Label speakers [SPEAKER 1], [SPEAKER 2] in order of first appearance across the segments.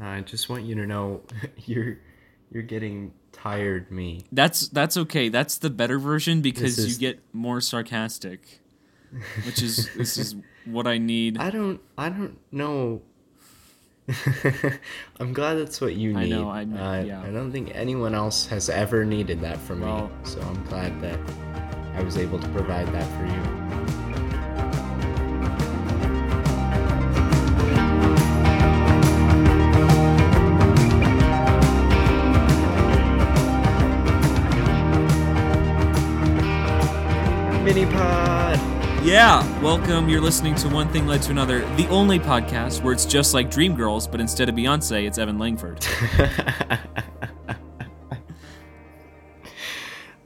[SPEAKER 1] I just want you to know you're you're getting tired me.
[SPEAKER 2] That's that's okay. That's the better version because
[SPEAKER 1] This
[SPEAKER 2] you get more sarcastic, which is this is what I need.
[SPEAKER 1] I don't I don't know. I'm glad that's what you
[SPEAKER 2] I
[SPEAKER 1] need.
[SPEAKER 2] know, I know,
[SPEAKER 1] Uh,
[SPEAKER 2] yeah.
[SPEAKER 1] I don't think anyone else has ever needed that from
[SPEAKER 2] Well-
[SPEAKER 1] me. So I'm glad that I was able to provide that for you. Mini pod.
[SPEAKER 2] Yeah, welcome. You're listening to One Thing Led to Another, the only podcast where it's just like Dreamgirls, but instead of Beyonce, it's Evan Langford.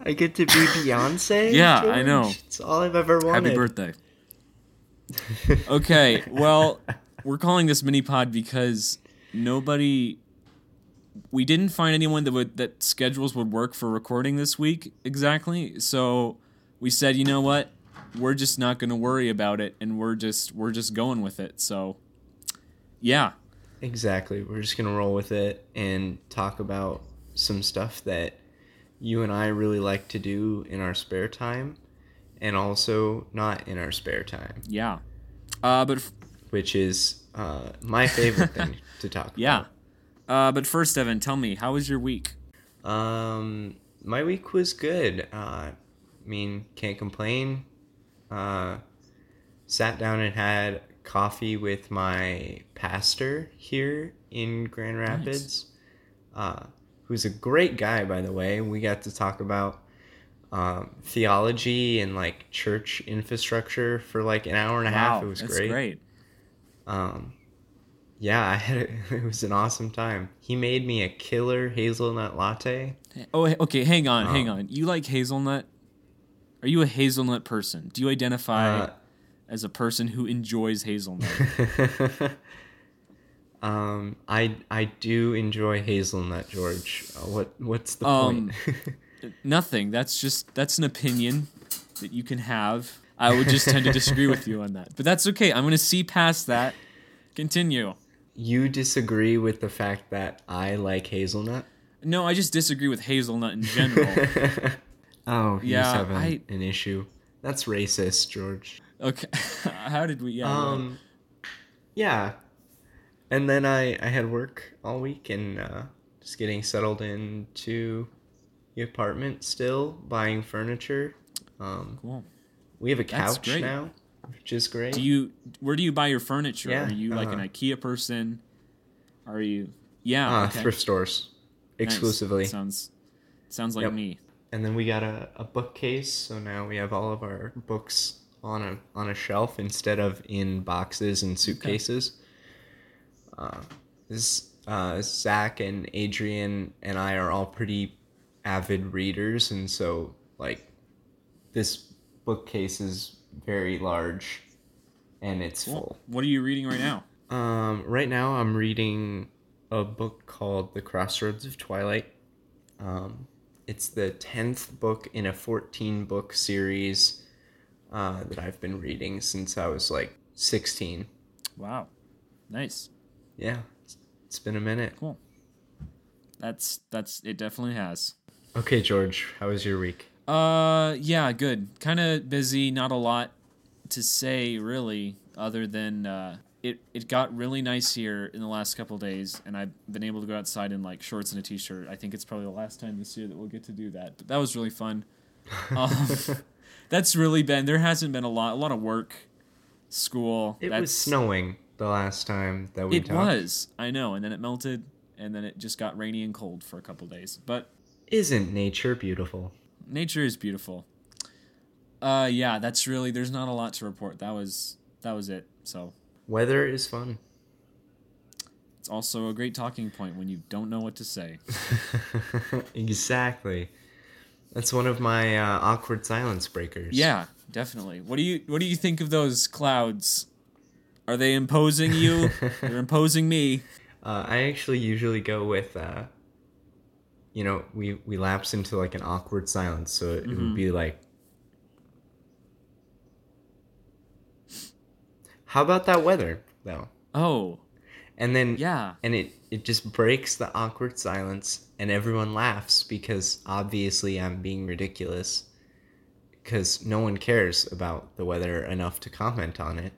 [SPEAKER 1] I get to be Beyonce.
[SPEAKER 2] Yeah, I know.
[SPEAKER 1] It's all I've ever wanted.
[SPEAKER 2] Happy birthday. Okay, well, we're calling this mini pod because nobody we didn't find anyone that would that schedules would work for recording this week exactly. So we said, you know what? We're just not going to worry about it and we're just we're just going with it. So yeah.
[SPEAKER 1] Exactly. We're just gonna roll with it and talk about some stuff that you and I really like to do in our spare time, and also not in our spare time,
[SPEAKER 2] Yeah. Uh but f-
[SPEAKER 1] which is uh, my favorite thing to talk about.
[SPEAKER 2] yeah. Uh but first Evan, tell me, how was your week?
[SPEAKER 1] Um, my week was good. Uh, I mean, can't complain. Uh, sat down and had coffee with my pastor here in Grand Rapids, uh, who's a great guy, by the way. We got to talk about um, theology and like church infrastructure for like an hour and a half. It was
[SPEAKER 2] that's
[SPEAKER 1] great.
[SPEAKER 2] great.
[SPEAKER 1] Um, yeah, I had it was an awesome time. He made me a killer hazelnut latte.
[SPEAKER 2] Oh, okay. Hang on, hang
[SPEAKER 1] Um,
[SPEAKER 2] on. You like hazelnut? Are you a hazelnut person? Do you identify
[SPEAKER 1] Uh,
[SPEAKER 2] as a person who enjoys hazelnut?
[SPEAKER 1] um, I I do enjoy hazelnut, George. Uh, what what's the
[SPEAKER 2] Um,
[SPEAKER 1] point?
[SPEAKER 2] Nothing. That's just that's an opinion that you can have. I would just tend to disagree with you on that, but that's okay. I'm going to see past that. Continue.
[SPEAKER 1] you disagree with the fact that I like hazelnut?
[SPEAKER 2] No, I just disagree with hazelnut in general.
[SPEAKER 1] oh, you
[SPEAKER 2] Yeah,
[SPEAKER 1] an,
[SPEAKER 2] I-
[SPEAKER 1] an issue. That's racist, George.
[SPEAKER 2] okay. How did we? Yeah.
[SPEAKER 1] Um, yeah. And then I I had work all week and uh, just getting settled into the apartment. Still buying furniture. Um,
[SPEAKER 2] cool.
[SPEAKER 1] we have a couch now, which is great.
[SPEAKER 2] Do you? Where do you buy your furniture?
[SPEAKER 1] Yeah,
[SPEAKER 2] Are you like an
[SPEAKER 1] uh,
[SPEAKER 2] IKEA person? Are you? Yeah.
[SPEAKER 1] uh,
[SPEAKER 2] okay.
[SPEAKER 1] thrift stores
[SPEAKER 2] Nice.
[SPEAKER 1] exclusively.
[SPEAKER 2] Sounds sounds like
[SPEAKER 1] Yep.
[SPEAKER 2] me.
[SPEAKER 1] And then we got a, a bookcase, so now we have all of our books on a on a shelf instead of in boxes and suitcases. Uh, this uh, Zach and Adrian and I are all pretty avid readers, and so like this bookcase is very large, and it's full.
[SPEAKER 2] What are you reading right now?
[SPEAKER 1] Um, right now, I'm reading a book called The Crossroads of Twilight. Um, it's the 10th book in a 14 book series uh, that I've been reading since I was like 16.
[SPEAKER 2] Wow. Nice.
[SPEAKER 1] Yeah, it's- it's been a minute.
[SPEAKER 2] Cool. That's that's it definitely has.
[SPEAKER 1] Okay, George, how was your week?
[SPEAKER 2] Uh yeah, good. Kind of busy, not a lot to say really other than uh it it got really nice here in the last couple days and I've been able to go outside in like shorts and a t-shirt. I think it's probably the last time this year that we'll get to do that. But that was really fun. Um, that's really been there hasn't been a lot a lot of work, school.
[SPEAKER 1] It
[SPEAKER 2] that's,
[SPEAKER 1] was snowing the last time that we
[SPEAKER 2] It
[SPEAKER 1] talked.
[SPEAKER 2] was. I know, and then it melted and then it just got rainy and cold for a couple days. But
[SPEAKER 1] Isn't nature beautiful?
[SPEAKER 2] nature is beautiful. Uh yeah, that's really there's not a lot to report. That was that was it. So
[SPEAKER 1] Weather is fun.
[SPEAKER 2] it's also a great talking point when you don't know what to say.
[SPEAKER 1] exactly. That's one of my uh, awkward silence breakers.
[SPEAKER 2] Yeah, definitely. What do you what do you think of those clouds? Are they imposing you? They're imposing me.
[SPEAKER 1] Uh, I actually usually go with, uh, you know, we, we lapse into like an awkward silence. So it, it would be like, how about that weather, though?
[SPEAKER 2] Oh,
[SPEAKER 1] and then
[SPEAKER 2] Yeah.
[SPEAKER 1] and it it just breaks the awkward silence and everyone laughs because obviously I'm being ridiculous because no one cares about the weather enough to comment on it.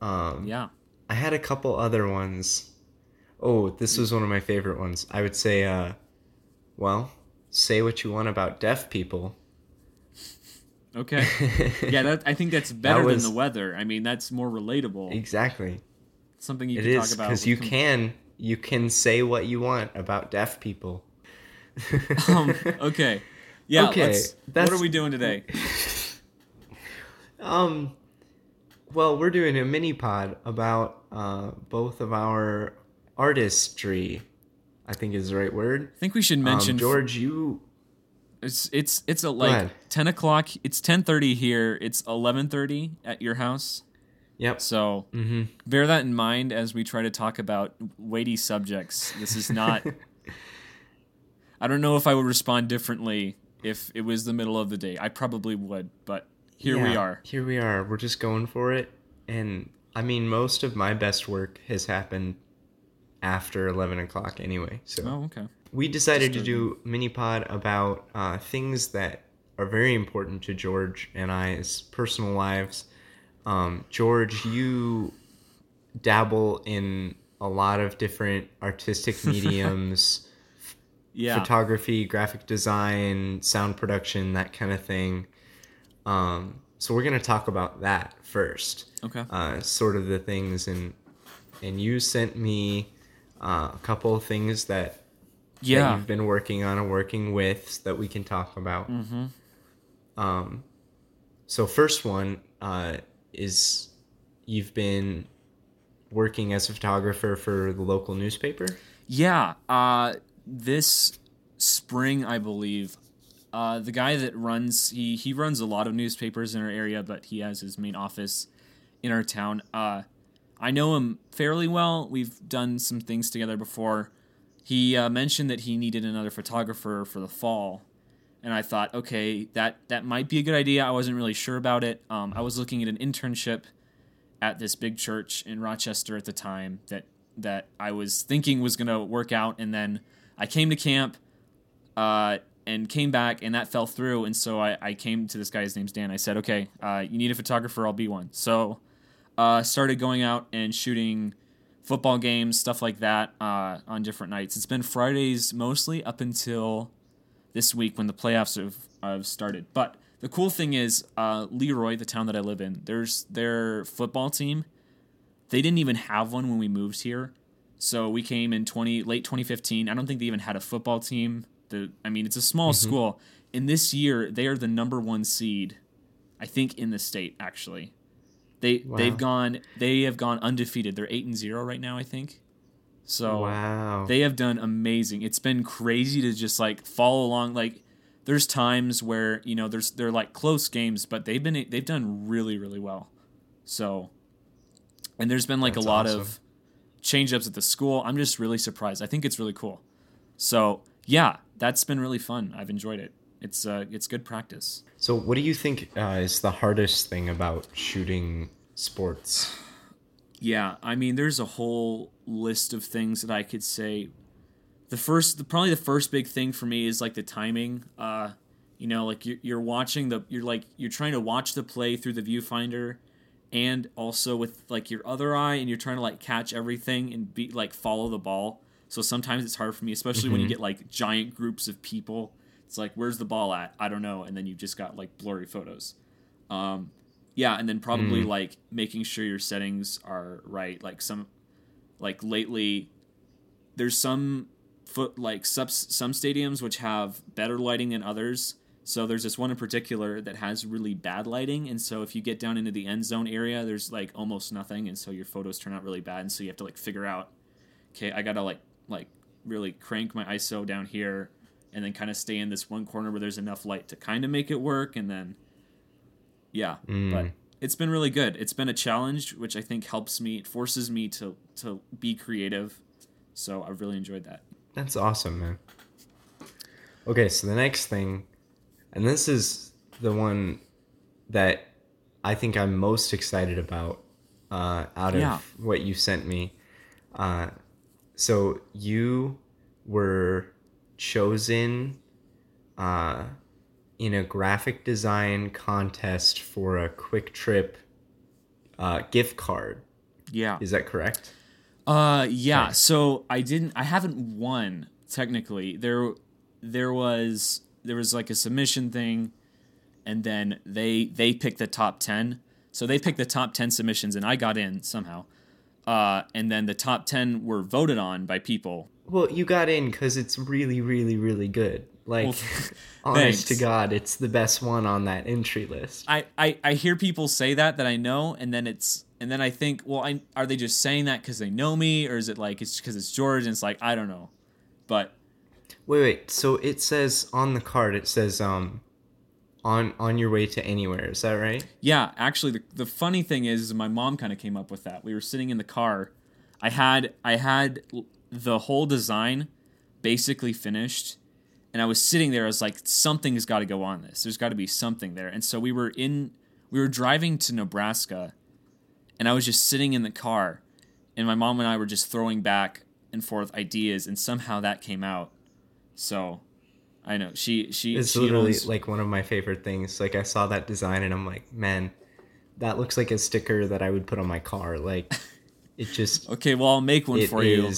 [SPEAKER 1] Um
[SPEAKER 2] Yeah.
[SPEAKER 1] I had a couple other ones. Oh, this was one of my favorite ones. I would say uh well, say what you want about deaf people.
[SPEAKER 2] Okay. yeah, that I think that's better
[SPEAKER 1] was-
[SPEAKER 2] than the weather. I mean, that's more relatable.
[SPEAKER 1] exactly.
[SPEAKER 2] Something you
[SPEAKER 1] It
[SPEAKER 2] can
[SPEAKER 1] is
[SPEAKER 2] talk about
[SPEAKER 1] because you
[SPEAKER 2] com-
[SPEAKER 1] can you can say what you want about deaf people.
[SPEAKER 2] um, okay. Yeah.
[SPEAKER 1] Okay,
[SPEAKER 2] what are we doing today?
[SPEAKER 1] Um, well, we're doing a mini pod about uh, both of our artistry. I think is the right word.
[SPEAKER 2] I think we should mention
[SPEAKER 1] um, George, you
[SPEAKER 2] It's it's it's a like ten o'clock. It's ten thirty here. It's eleven thirty at your house.
[SPEAKER 1] Yep.
[SPEAKER 2] So
[SPEAKER 1] Mm-hmm.
[SPEAKER 2] bear that in mind as we try to talk about weighty subjects. This is not. I don't know if I would respond differently if it was the middle of the day. I probably would, but here we are.
[SPEAKER 1] Here we are. We're just going for it. And I mean, most of my best work has happened after 11 o'clock anyway. So
[SPEAKER 2] Oh, okay.
[SPEAKER 1] We decided to do mini pod about uh, things that are very important to George and I's personal lives. Um, George, you dabble in a lot of different artistic mediums
[SPEAKER 2] Yeah.
[SPEAKER 1] photography, graphic design, sound production, that kind of thing. Um, so we're gonna talk about that first.
[SPEAKER 2] Okay.
[SPEAKER 1] Uh, sort of the things and and you sent me uh, a couple of things that
[SPEAKER 2] yeah.
[SPEAKER 1] you've been working on and working with that we can talk about.
[SPEAKER 2] Mm-hmm.
[SPEAKER 1] Um, so first one uh, is you've been working as a photographer for the local newspaper.
[SPEAKER 2] Yeah, uh, this spring, I believe, uh, the guy that runs he he runs a lot of newspapers in our area, but he has his main office in our town. Uh, I know him fairly well. We've done some things together before. He uh, mentioned that he needed another photographer for the fall, and I thought, okay, that that might be a good idea. I wasn't really sure about it. Um, I was looking at an internship at this big church in Rochester at the time that that I was thinking was going to work out, and then I came to camp, uh, and came back, and that fell through. And so I, I came to this guy. His name's Dan. I said, okay, uh, you need a photographer. I'll be one. So uh, started going out and shooting football games, stuff like that, uh, on different nights. It's been Fridays mostly up until this week when the playoffs have, have started. But the cool thing is, uh, Leroy, the town that I live in, there's their football team. They didn't even have one when we moved here. So we came in 20 late 2015. I don't think they even had a football team. The I mean, it's a small school. In this year, they are the number 1 seed I think in the state actually. They
[SPEAKER 1] Wow.
[SPEAKER 2] they've gone they have gone undefeated. They're 8 and 0 right now, I think. So
[SPEAKER 1] wow.
[SPEAKER 2] they have done amazing. It's been crazy to just like follow along. Like there's times where you know there's they're like close games, but they've been they've done really really well. So, and there's been like
[SPEAKER 1] That's
[SPEAKER 2] a lot
[SPEAKER 1] awesome.
[SPEAKER 2] of change ups at the school. I'm just really surprised. I think it's really cool. So yeah, that's been really fun. I've enjoyed it. It's uh it's good practice.
[SPEAKER 1] So, what do you think uh, is the hardest thing about shooting sports?
[SPEAKER 2] Yeah, I mean, there's a whole list of things that I could say. The first, the, probably the first big thing for me is like the timing. Uh, you know, like you're, you're watching the, you're like you're trying to watch the play through the viewfinder, and also with like your other eye, and you're trying to like catch everything and be like follow the ball. So sometimes it's hard for me, especially when you get like giant groups of people. It's like, where's the ball at? I don't know, and then you just got like blurry photos. Um, yeah, and then probably like making sure your settings are right. Like some, like lately, there's some foot like sub, some stadiums which have better lighting than others. So there's this one in particular that has really bad lighting, and so if you get down into the end zone area, there's like almost nothing, and so your photos turn out really bad, and so you have to like figure out, okay, I gotta like like really crank my ISO down here, and then kind of stay in this one corner where there's enough light to kind of make it work, and then yeah, but it's been really good. It's been a challenge, which I think helps me, it forces me to to be creative. So I've really enjoyed that.
[SPEAKER 1] That's awesome, man. Okay, so the next thing, and this is the one that I think I'm most excited about uh, out of
[SPEAKER 2] Yeah.
[SPEAKER 1] what you sent me. Uh, so you were chosen uh, in a graphic design contest for a QuikTrip uh, gift card.
[SPEAKER 2] Yeah.
[SPEAKER 1] Is that correct?
[SPEAKER 2] Uh yeah,
[SPEAKER 1] Right.
[SPEAKER 2] so I didn't I haven't won technically. There there was there was like a submission thing and then they they picked the top 10. So they picked the top 10 submissions and I got in somehow. Uh and then the top 10 were voted on by people.
[SPEAKER 1] Well, you got in because it's really, really, really good. Like,
[SPEAKER 2] Well,
[SPEAKER 1] honest to. God, it's the best one on that entry list.
[SPEAKER 2] I, I I hear people say that that I know and then it's and then I think, well, I, are they just saying that cuz they know me or is it like it's cuz it's George and it's like I don't know. But
[SPEAKER 1] Wait, wait. So it says on the card, it says um, on on your way to anywhere. Is that right?
[SPEAKER 2] Yeah, actually, the, the funny thing is, my mom kind of came up with that. We were sitting in the car. I had I had the whole design basically finished, and I was sitting there. I was like, something's got to go on this. There's got to be something there. And so we were in we were driving to Nebraska, and I was just sitting in the car, and my mom and I were just throwing back and forth ideas, and somehow that came out. So. I know she she
[SPEAKER 1] It's
[SPEAKER 2] she
[SPEAKER 1] literally
[SPEAKER 2] owns-
[SPEAKER 1] like one of my favorite things. Like I saw that design and I'm like, man, that looks like a sticker that I would put on my car. Like, it just
[SPEAKER 2] okay. Well, I'll make one for you.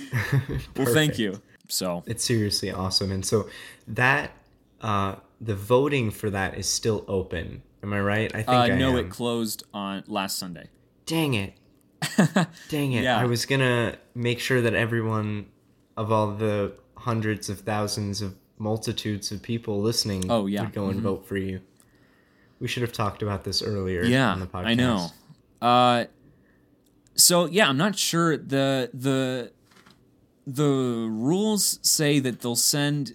[SPEAKER 2] Well, thank you. So
[SPEAKER 1] It's seriously awesome. And so that uh, the voting for that is still open. Am I right? I think
[SPEAKER 2] Uh,
[SPEAKER 1] I
[SPEAKER 2] no,
[SPEAKER 1] am.
[SPEAKER 2] it closed on last Sunday.
[SPEAKER 1] Dang it. Dang it.
[SPEAKER 2] Yeah.
[SPEAKER 1] I was going to make sure that everyone of all the hundreds of thousands of multitudes of people listening
[SPEAKER 2] Oh, yeah.
[SPEAKER 1] would go and
[SPEAKER 2] Mhm.
[SPEAKER 1] vote for you. We should have talked about this earlier
[SPEAKER 2] yeah,
[SPEAKER 1] on the podcast.
[SPEAKER 2] I know. Uh, so yeah, I'm not sure the the the rules say that they'll send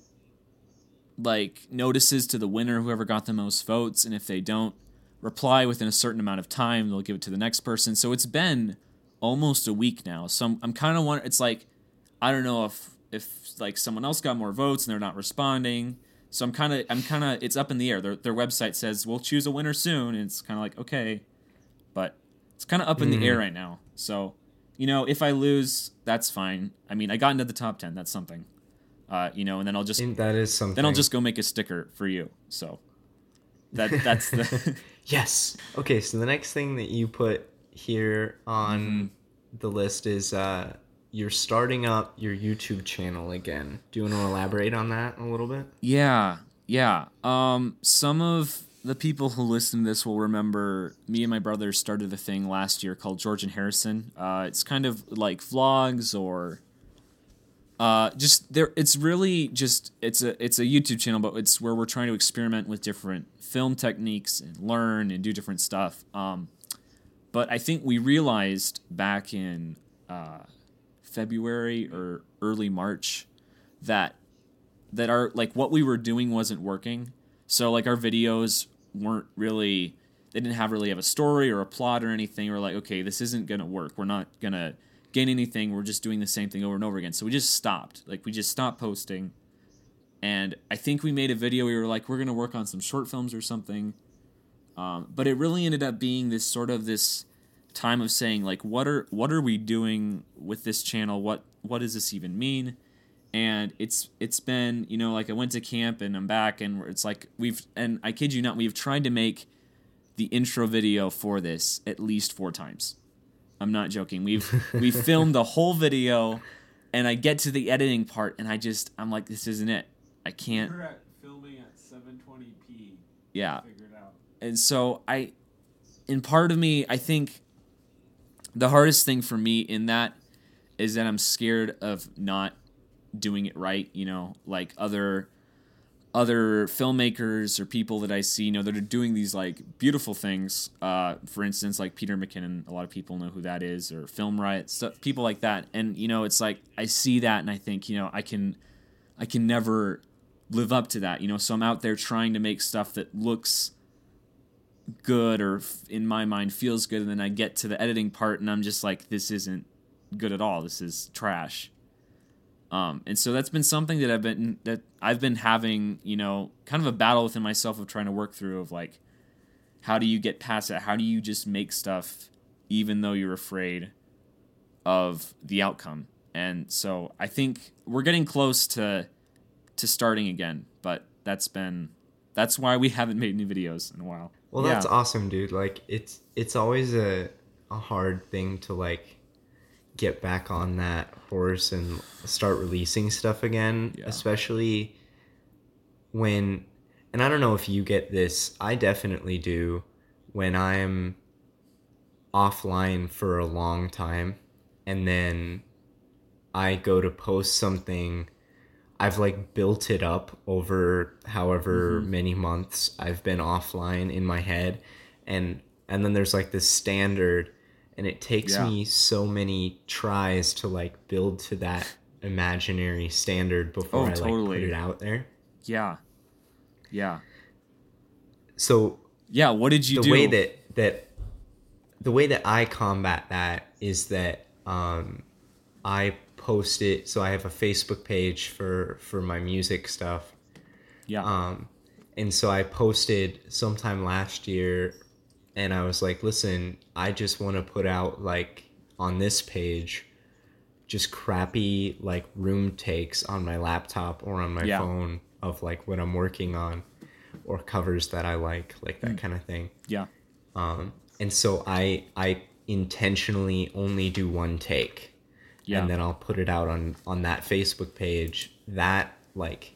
[SPEAKER 2] like notices to the winner, whoever got the most votes, and if they don't reply within a certain amount of time, they'll give it to the next person. So it's been almost a week now. So I'm, I'm kind of wondering. It's like I don't know if if like someone else got more votes and they're not responding. So I'm kind of I'm kind of it's up in the air. Their their website says we'll choose a winner soon, and it's kind of like okay, but it's kind of up in
[SPEAKER 1] Mm.
[SPEAKER 2] the air right now. So you know, if I lose, that's fine. I mean, I got into the top ten. That's something. Uh, you know, and then I'll just
[SPEAKER 1] that is something.
[SPEAKER 2] then I'll just go make a sticker for you. So that that's the
[SPEAKER 1] Yes. Okay, so the next thing that you put here on
[SPEAKER 2] Mm-hmm.
[SPEAKER 1] the list is uh, you're starting up your YouTube channel again. Do you want to elaborate on that a little bit?
[SPEAKER 2] Yeah, yeah. Um, some of the people who listen to this will remember me and my brother started a thing last year called George and Harrison. Uh, it's kind of like vlogs or uh, just there. It's really just it's a it's a YouTube channel, but it's where we're trying to experiment with different film techniques and learn and do different stuff. Um, but I think we realized back in uh, February or early March that that our like what we were doing wasn't working. So like our videos weren't really they didn't have really have a story or a plot or anything. We're like, okay, this isn't gonna work. We're not gonna gain anything. We're just doing the same thing over and over again. So we just stopped. Like we just stopped posting. And I think we made a video. We were like, we're gonna work on some short films or something. Um, but it really ended up being this sort of this time of saying like, what are what are we doing with this channel? What what does this even mean? And it's it's been you know like I went to camp and I'm back and it's like we've and I kid you not we've tried to make the intro video for this at least four times. I'm not joking. We've we filmed the whole video and I get to the editing part and I just I'm like this isn't it. I can't
[SPEAKER 3] We're at filming at 720p.
[SPEAKER 2] yeah.
[SPEAKER 3] Figured out.
[SPEAKER 2] And so I in part of me I think the hardest thing for me in that is that I'm scared of not doing it right, you know, like other other filmmakers or people that I see, you know, that are doing these like beautiful things. Uh, for instance, like Peter McKinnon, a lot of people know who that is, or Film Riot, stuff, people like that. And you know, it's like I see that and I think, you know, I can, I can never live up to that, you know. So I'm out there trying to make stuff that looks good or in my mind feels good, and then I get to the editing part and I'm just like, this isn't good at all. This is trash. Um, and so that's been something that I've been that I've been having, you know, kind of a battle within myself of trying to work through of like, how do you get past it? How do you just make stuff even though you're afraid of the outcome. And so I think we're getting close to to starting again, but that's been that's why we haven't made new videos in a while.
[SPEAKER 1] Well,
[SPEAKER 2] Yeah.
[SPEAKER 1] that's awesome, dude. Like it's it's always a a hard thing to like get back on that horse and start releasing stuff again,
[SPEAKER 2] Yeah.
[SPEAKER 1] especially when and I don't know if you get this. I definitely do when I'm offline for a long time and then I go to post something I've like built it up over however
[SPEAKER 2] Mm-hmm.
[SPEAKER 1] many months I've been offline in my head and and then there's like this standard and it takes
[SPEAKER 2] Yeah.
[SPEAKER 1] me so many tries to like build to that imaginary standard before
[SPEAKER 2] Oh,
[SPEAKER 1] I like
[SPEAKER 2] totally.
[SPEAKER 1] put it out there.
[SPEAKER 2] Yeah. Yeah.
[SPEAKER 1] So
[SPEAKER 2] Yeah, what did you
[SPEAKER 1] the
[SPEAKER 2] do?
[SPEAKER 1] way that that the way that I combat that is that um, I post it. So I have a Facebook page for for my music stuff,
[SPEAKER 2] yeah.
[SPEAKER 1] um, and so I posted sometime last year, and I was like, "Listen, I just want to put out like on this page." just crappy like room takes on my laptop or on my
[SPEAKER 2] Yeah.
[SPEAKER 1] phone of like what I'm working on or covers that I like, like that kind of thing.
[SPEAKER 2] yeah.
[SPEAKER 1] Um, and so I I intentionally only do one take,
[SPEAKER 2] Yeah.
[SPEAKER 1] and then I'll put it out on on that Facebook page. That like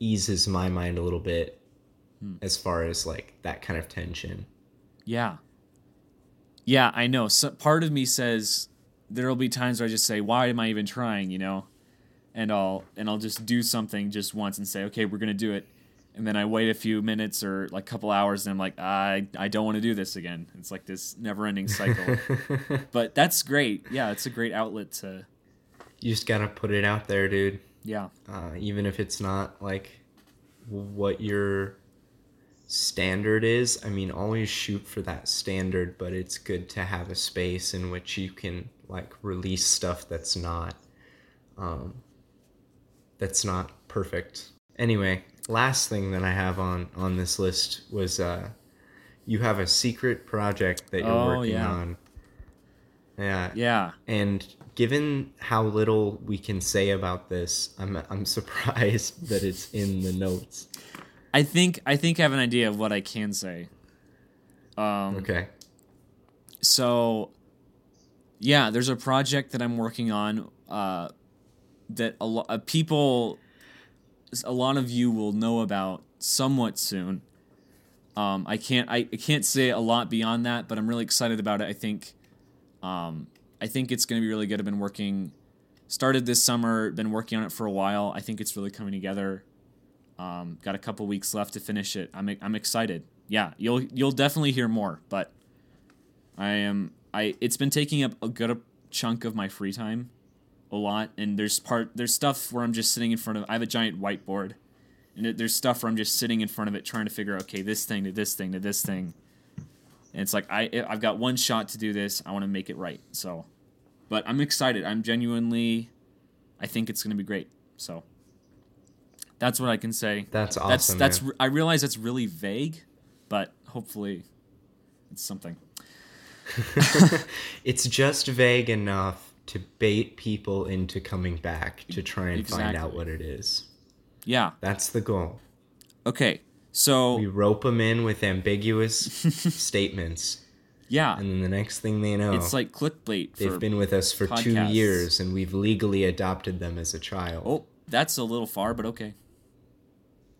[SPEAKER 1] eases my mind a little bit
[SPEAKER 2] Hmm.
[SPEAKER 1] as far as like that kind of tension.
[SPEAKER 2] Yeah. Yeah, I know. So part of me says there'll be times where I just say, "Why am I even trying?" You know, and I'll and I'll just do something just once and say, "Okay, we're gonna do it," and then I wait a few minutes or like a couple hours, and I'm like, "I I don't want to do this again." It's like this never-ending cycle. but that's great. Yeah, it's a great outlet to.
[SPEAKER 1] you just gotta put it out there, dude.
[SPEAKER 2] Yeah.
[SPEAKER 1] uh, even if it's not like what your standard is. I mean, always shoot for that standard, but it's good to have a space in which you can like release stuff that's not um, that's not perfect. Anyway, last thing that I have on on this list was uh, you have a secret project that you're
[SPEAKER 2] Oh,
[SPEAKER 1] working
[SPEAKER 2] yeah.
[SPEAKER 1] on. Yeah,
[SPEAKER 2] Yeah.
[SPEAKER 1] and given how little we can say about this, I'm I'm surprised that it's in the notes.
[SPEAKER 2] I think I think I have an idea of what I can say. Um,
[SPEAKER 1] Okay.
[SPEAKER 2] so yeah there's a project that i'm working on uh, that a lot of people a lot of you will know about somewhat soon. Um, i can't I, I can't say a lot beyond that but i'm really excited about it. I think um, i think it's going to be really good. I've been working started this summer been working on it for a while. I think it's really coming together um, got a couple weeks left to finish it. I'm, I'm excited. Yeah you'll you'll definitely hear more but I am I it's been taking up a good chunk of my free time a lot and there's part there's stuff where I'm just sitting in front of I have a giant whiteboard and it- there's stuff where I'm just sitting in front of it trying to figure out okay this thing to this thing to this thing. And it's like I I've got one shot to do this. I want to make it right so. But I'm excited. I'm genuinely I think it's going to be great so that's what I can say
[SPEAKER 1] That's awesome.
[SPEAKER 2] that's that's
[SPEAKER 1] man.
[SPEAKER 2] I realize that's really vague but hopefully it's something
[SPEAKER 1] it's just vague enough to bait people into coming back to try and find out what it is.
[SPEAKER 2] yeah
[SPEAKER 1] That's the goal.
[SPEAKER 2] Okay, so
[SPEAKER 1] We rope them in with ambiguous statements,
[SPEAKER 2] yeah,
[SPEAKER 1] and then the next thing they know,
[SPEAKER 2] it's like clickbait.
[SPEAKER 1] they've been with us for two years, and we've legally adopted them as a child.
[SPEAKER 2] oh, that's a little far, but okay.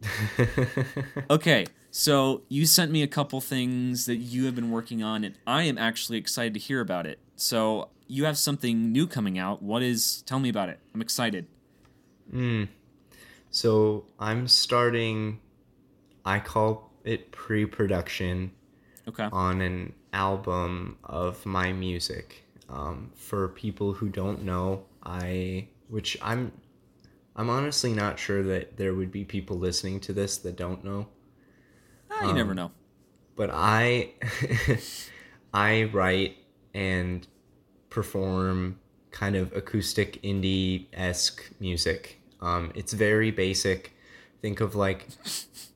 [SPEAKER 2] Okay, so you sent me a couple things that you have been working on, and I am actually excited to hear about it. So you have something new coming out. What is? Tell me about it. I'm excited.
[SPEAKER 1] So I'm starting. I call it pre-production
[SPEAKER 2] Okay.
[SPEAKER 1] on an album of my music. Um, for people who don't know, I which I'm I'm honestly not sure that there would be people listening to this that don't know.
[SPEAKER 2] Ah, you never know.
[SPEAKER 1] But I I write and perform kind of acoustic indie esque music. Um, it's very basic. Think of like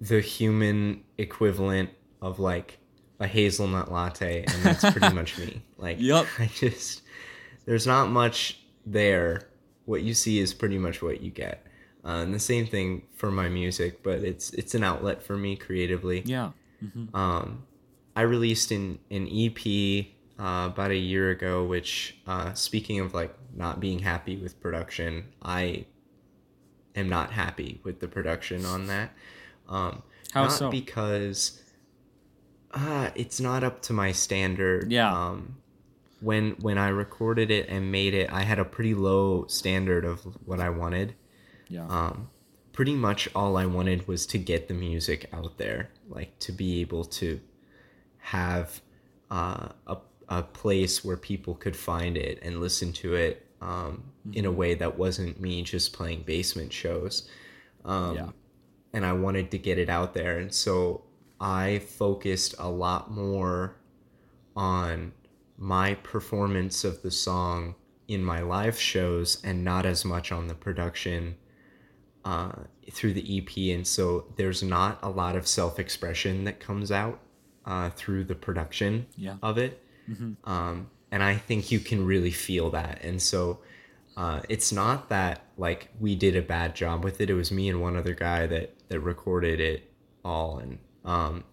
[SPEAKER 1] the human equivalent of like a hazelnut latte, and that's pretty much me. Like,
[SPEAKER 2] yep.
[SPEAKER 1] I just there's not much there. What you see is pretty much what you get. Uh, and the same thing for my music, but it's it's an outlet for me creatively.
[SPEAKER 2] Yeah.
[SPEAKER 1] Um, I released an an EP uh, about a year ago, which uh, speaking of like not being happy with production, I am not happy with the production on that. Um,
[SPEAKER 2] How
[SPEAKER 1] not
[SPEAKER 2] so?
[SPEAKER 1] because uh, it's not up to my standard.
[SPEAKER 2] Yeah.
[SPEAKER 1] Um, when when I recorded it and made it, I had a pretty low standard of what I wanted.
[SPEAKER 2] Yeah.
[SPEAKER 1] Um, pretty much all I wanted was to get the music out there, like to be able to have uh, a a place where people could find it and listen to it um, in a way that wasn't me just playing basement shows. Um,
[SPEAKER 2] Yeah.
[SPEAKER 1] And I wanted to get it out there, and so I focused a lot more on my performance of the song in my live shows and not as much on the production uh, through the EP. And so there's not a lot of self expression that comes out uh, through the production
[SPEAKER 2] Yeah.
[SPEAKER 1] of it. Um, and I think you can really feel that. And so uh, it's not that like we did a bad job with it. It was me and one other guy that, that recorded it all. And um,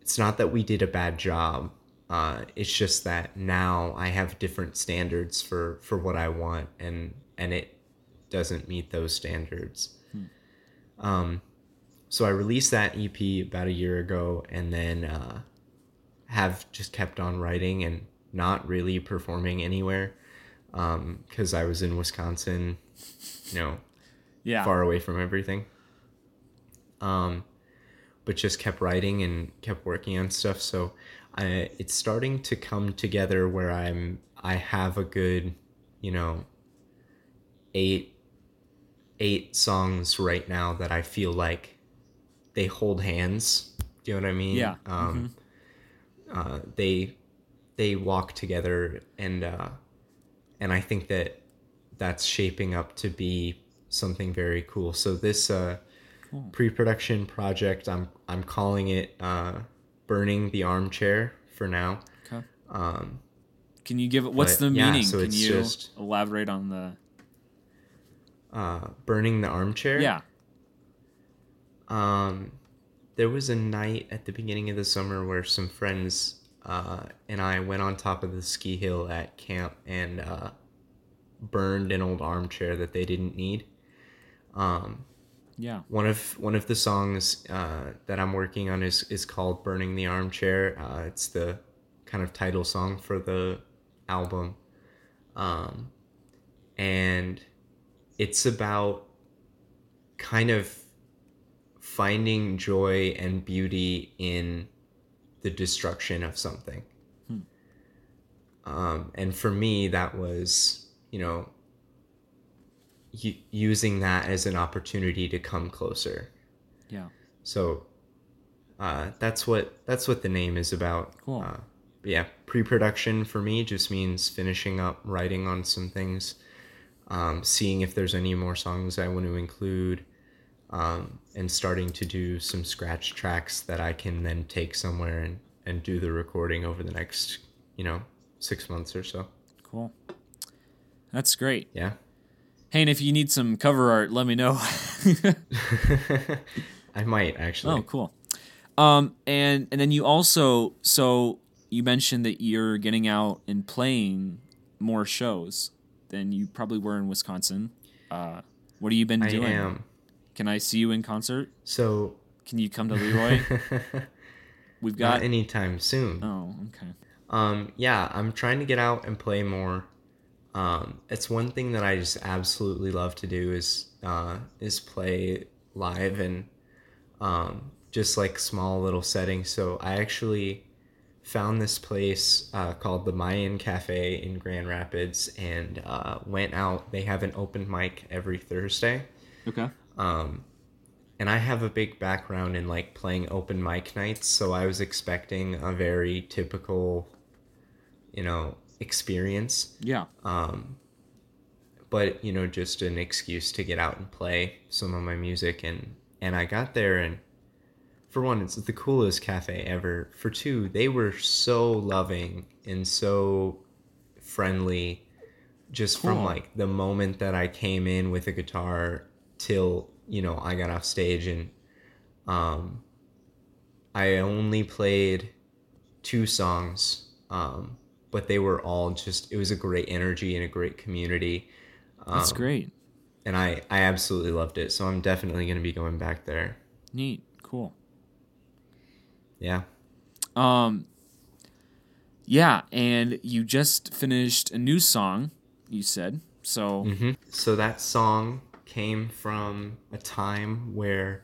[SPEAKER 1] it's not that we did a bad job. Uh, it's just that now I have different standards for, for what I want, and and it doesn't meet those standards. Um, so I released that EP about a year ago, and then uh, have just kept on writing and not really performing anywhere because I was in Wisconsin, you know,
[SPEAKER 2] yeah.
[SPEAKER 1] far away from everything. Um, but just kept writing and kept working on stuff. So I, it's starting to come together where I'm I have a good, you know, eight eight songs right now that I feel like they hold hands. Do you know what I mean?
[SPEAKER 2] Yeah.
[SPEAKER 1] Um, uh, they they walk together and uh, and I think that that's shaping up to be something very cool. So this uh,
[SPEAKER 2] Cool.
[SPEAKER 1] pre-production project, I'm I'm calling it uh, "Burning the Armchair" for now.
[SPEAKER 2] Okay.
[SPEAKER 1] Um,
[SPEAKER 2] Can you give it? What's
[SPEAKER 1] But,
[SPEAKER 2] the
[SPEAKER 1] yeah, so
[SPEAKER 2] Can
[SPEAKER 1] it's
[SPEAKER 2] you
[SPEAKER 1] just-
[SPEAKER 2] elaborate on the?
[SPEAKER 1] uh, "Burning the Armchair."
[SPEAKER 2] Yeah.
[SPEAKER 1] Um, there was a night at the beginning of the summer where some friends uh, and I went on top of the ski hill at camp and uh, burned an old armchair that they didn't need. Um,
[SPEAKER 2] Yeah.
[SPEAKER 1] one of one of the songs uh, that I'm working on is is called "Burning the Armchair." Uh, it's the kind of title song for the album, um, and it's about kind of finding joy and beauty in the destruction of something. Um, and for me, that was you know using that as an opportunity to come closer.
[SPEAKER 2] Yeah.
[SPEAKER 1] So uh, that's what that's what the name is about.
[SPEAKER 2] Cool.
[SPEAKER 1] Uh, yeah, pre-production for me just means finishing up writing on some things, um, seeing if there's any more songs I want to include, um, and starting to do some scratch tracks that I can then take somewhere and and do the recording over the next you know six months or so.
[SPEAKER 2] Cool. That's great.
[SPEAKER 1] Yeah.
[SPEAKER 2] Hey, and if you need some cover art, let me know.
[SPEAKER 1] I might actually.
[SPEAKER 2] oh, cool. Um, and and then you also so you mentioned that you're getting out and playing more shows than you probably were in Wisconsin. Uh, what have you been doing?
[SPEAKER 1] I
[SPEAKER 2] doing?
[SPEAKER 1] am.
[SPEAKER 2] Can I see you in concert?
[SPEAKER 1] So
[SPEAKER 2] Can you come to Leroy? We've got.
[SPEAKER 1] not anytime soon.
[SPEAKER 2] oh, okay.
[SPEAKER 1] Um, yeah, I'm trying to get out and play more. Um, it's one thing that I just absolutely love to do is uh, is play live and um, just like small little settings. So I actually found this place uh, called the Mayan Cafe in Grand Rapids and uh, went out. They have an open mic every Thursday.
[SPEAKER 2] Okay.
[SPEAKER 1] Um, and I have a big background in like playing open mic nights, so I was expecting a very typical, you know, experience.
[SPEAKER 2] Yeah.
[SPEAKER 1] Um, but you know, just an excuse to get out and play some of my music, and and I got there, and for one, it's the coolest cafe ever. For two, they were so loving and so friendly just from like the moment that I came in with a guitar till, you know, I got off stage and um I only played two songs um but they were all just it was a great energy and a great community.
[SPEAKER 2] That's
[SPEAKER 1] Um,
[SPEAKER 2] great.
[SPEAKER 1] And I I absolutely loved it. So I'm definitely going to be going back there.
[SPEAKER 2] Neat. Cool.
[SPEAKER 1] Yeah.
[SPEAKER 2] Um Yeah, and you just finished a new song, you said. So
[SPEAKER 1] hmm So that song came from a time where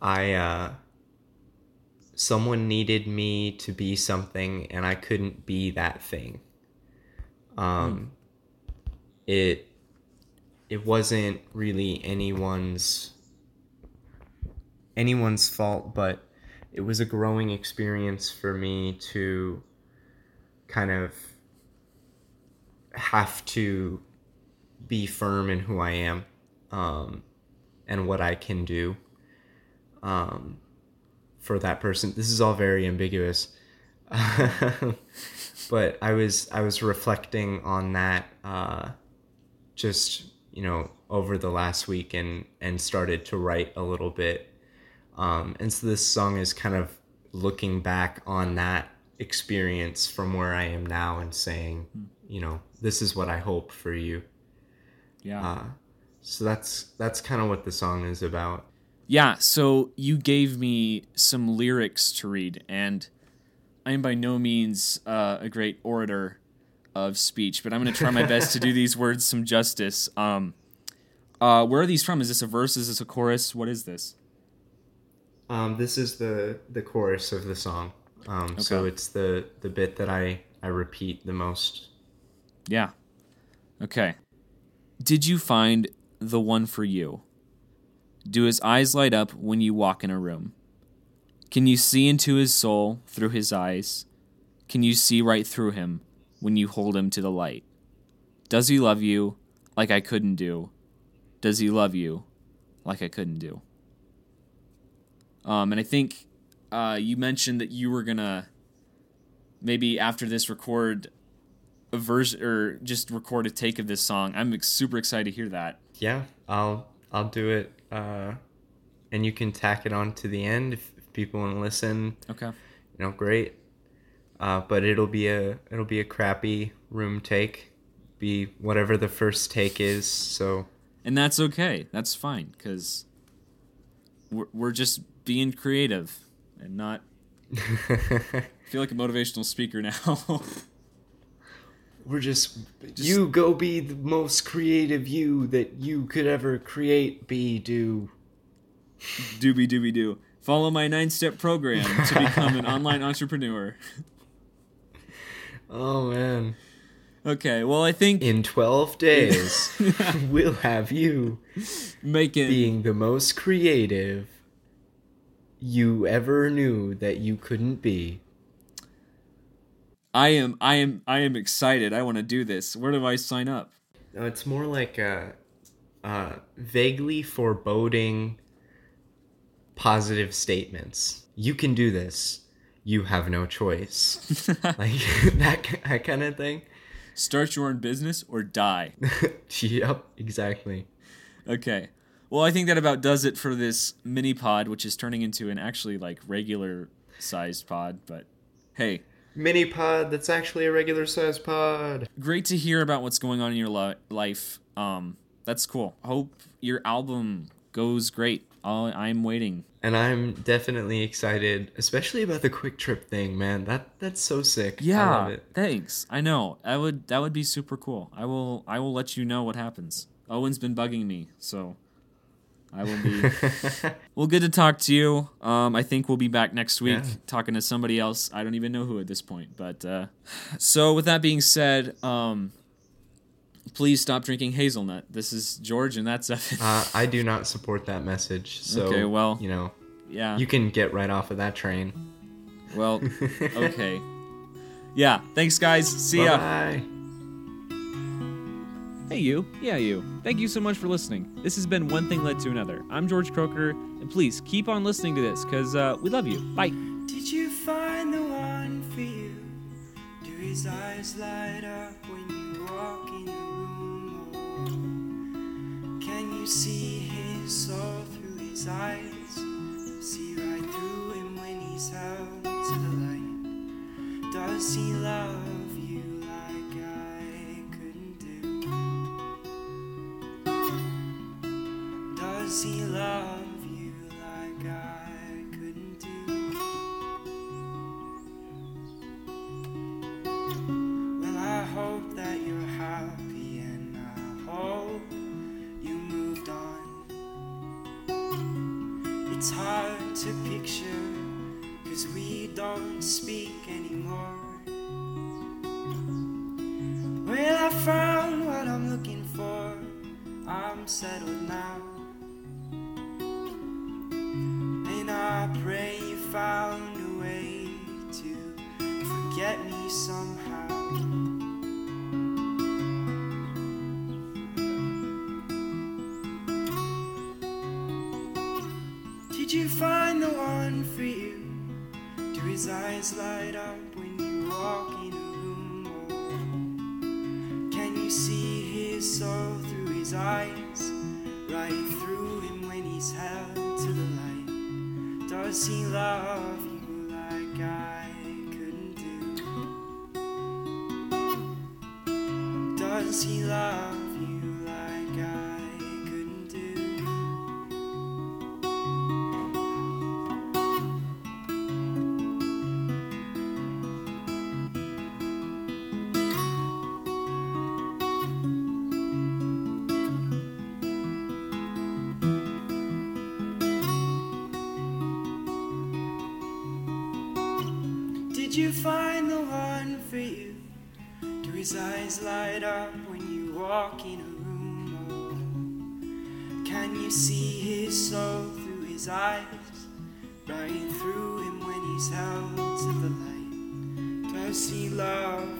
[SPEAKER 1] I uh someone needed me to be something and I couldn't be that thing. Um it it wasn't really anyone's anyone's fault, but it was a growing experience for me to kind of have to be firm in who I am um, and what I can do um, for that person. This is all very ambiguous, but I was I was reflecting on that uh, just you know over the last week and and started to write a little bit. Um, and so this song is kind of looking back on that experience from where I am now and saying, you know, this is what I hope for you.
[SPEAKER 2] yeah.
[SPEAKER 1] Uh, so that's that's kind of what the song is about.
[SPEAKER 2] Yeah, so you gave me some lyrics to read, and I am by no means uh, a great orator of speech, but I'm going to try my best to do these words some justice. Um, uh, where are these from? Is this a verse? Is this a chorus? What is this?
[SPEAKER 1] Um, this is the the chorus of the song. Um, So it's the the bit that I I repeat the most.
[SPEAKER 2] Yeah. Okay. Did you find the one for you? Do his eyes light up when you walk in a room? Can you see into his soul through his eyes? Can you see right through him when you hold him to the light? Does he love you like I couldn't do? Does he love you like I couldn't do? Um, and I think uh, you mentioned that you were gonna maybe after this record a version or just record a take of this song. I'm super excited to hear that.
[SPEAKER 1] Yeah, I'll I'll do it. Uh, and you can tack it on to the end if, if people want to listen.
[SPEAKER 2] Okay.
[SPEAKER 1] You know, great. Uh, but it'll be a it'll be a crappy room take. Be whatever the first take is. So
[SPEAKER 2] And that's okay. That's fine because we're, we're just being creative and not. I feel like a motivational speaker now.
[SPEAKER 1] We're just, you go be the most creative you that you could ever create. Be do.
[SPEAKER 2] Doobie doobie doo. Follow my nine step program to become an online entrepreneur.
[SPEAKER 1] Oh man!
[SPEAKER 2] Okay, well, I think
[SPEAKER 1] In twelve days, we'll have you
[SPEAKER 2] making.
[SPEAKER 1] being the most creative you ever knew that you couldn't be.
[SPEAKER 2] I am, I am, I am excited. I want to do this. Where do I sign up?
[SPEAKER 1] No, it's more like a, uh, vaguely foreboding positive statements. You can do this. You have no choice. like that, that kind of thing.
[SPEAKER 2] Start your own business or die.
[SPEAKER 1] yep, exactly.
[SPEAKER 2] Okay. Well, I think that about does it for this mini pod, which is turning into an actually like regular sized pod. But hey,
[SPEAKER 1] Mini pod that's actually a regular size pod.
[SPEAKER 2] great to hear about what's going on in your li- life. Um, that's cool. Hope your album goes great. I'll, I'm waiting.
[SPEAKER 1] And I'm definitely excited, especially about the QuikTrip thing, man. That that's so sick. I
[SPEAKER 2] Yeah,
[SPEAKER 1] it.
[SPEAKER 2] thanks. I know. I would. That would be super cool. I will. I will let you know what happens. Owen's been bugging me, so I will be. well, good to talk to you. Um, I think we'll be back next week
[SPEAKER 1] Yeah.
[SPEAKER 2] talking to somebody else. I don't even know who at this point. But uh, so with that being said, um, please stop drinking hazelnut. This is George, and that's Evan.
[SPEAKER 1] uh, I do not support that message. So
[SPEAKER 2] Okay, well,
[SPEAKER 1] you know,
[SPEAKER 2] yeah.
[SPEAKER 1] you can get right off of that train.
[SPEAKER 2] well, okay. Yeah. Thanks, guys. See ya. Hey, you. Yeah, you. Thank you so much for listening. This has been One Thing Led to Another. I'm George Croker, and please keep on listening to this because uh, we love you. Bye.
[SPEAKER 4] Did you find the one for you? Do his eyes light up when you walk in the room? Can you see his soul through his eyes? See right through him when he's out to the light. Does he love? Settled now. And I pray you found a way to forget me somehow. Did you find the one for you? Do his eyes light up light. Does you find the one for you? Do his eyes light up when you walk in a room? Can you see his soul through his eyes? Right through him when he's held to the light. Does he love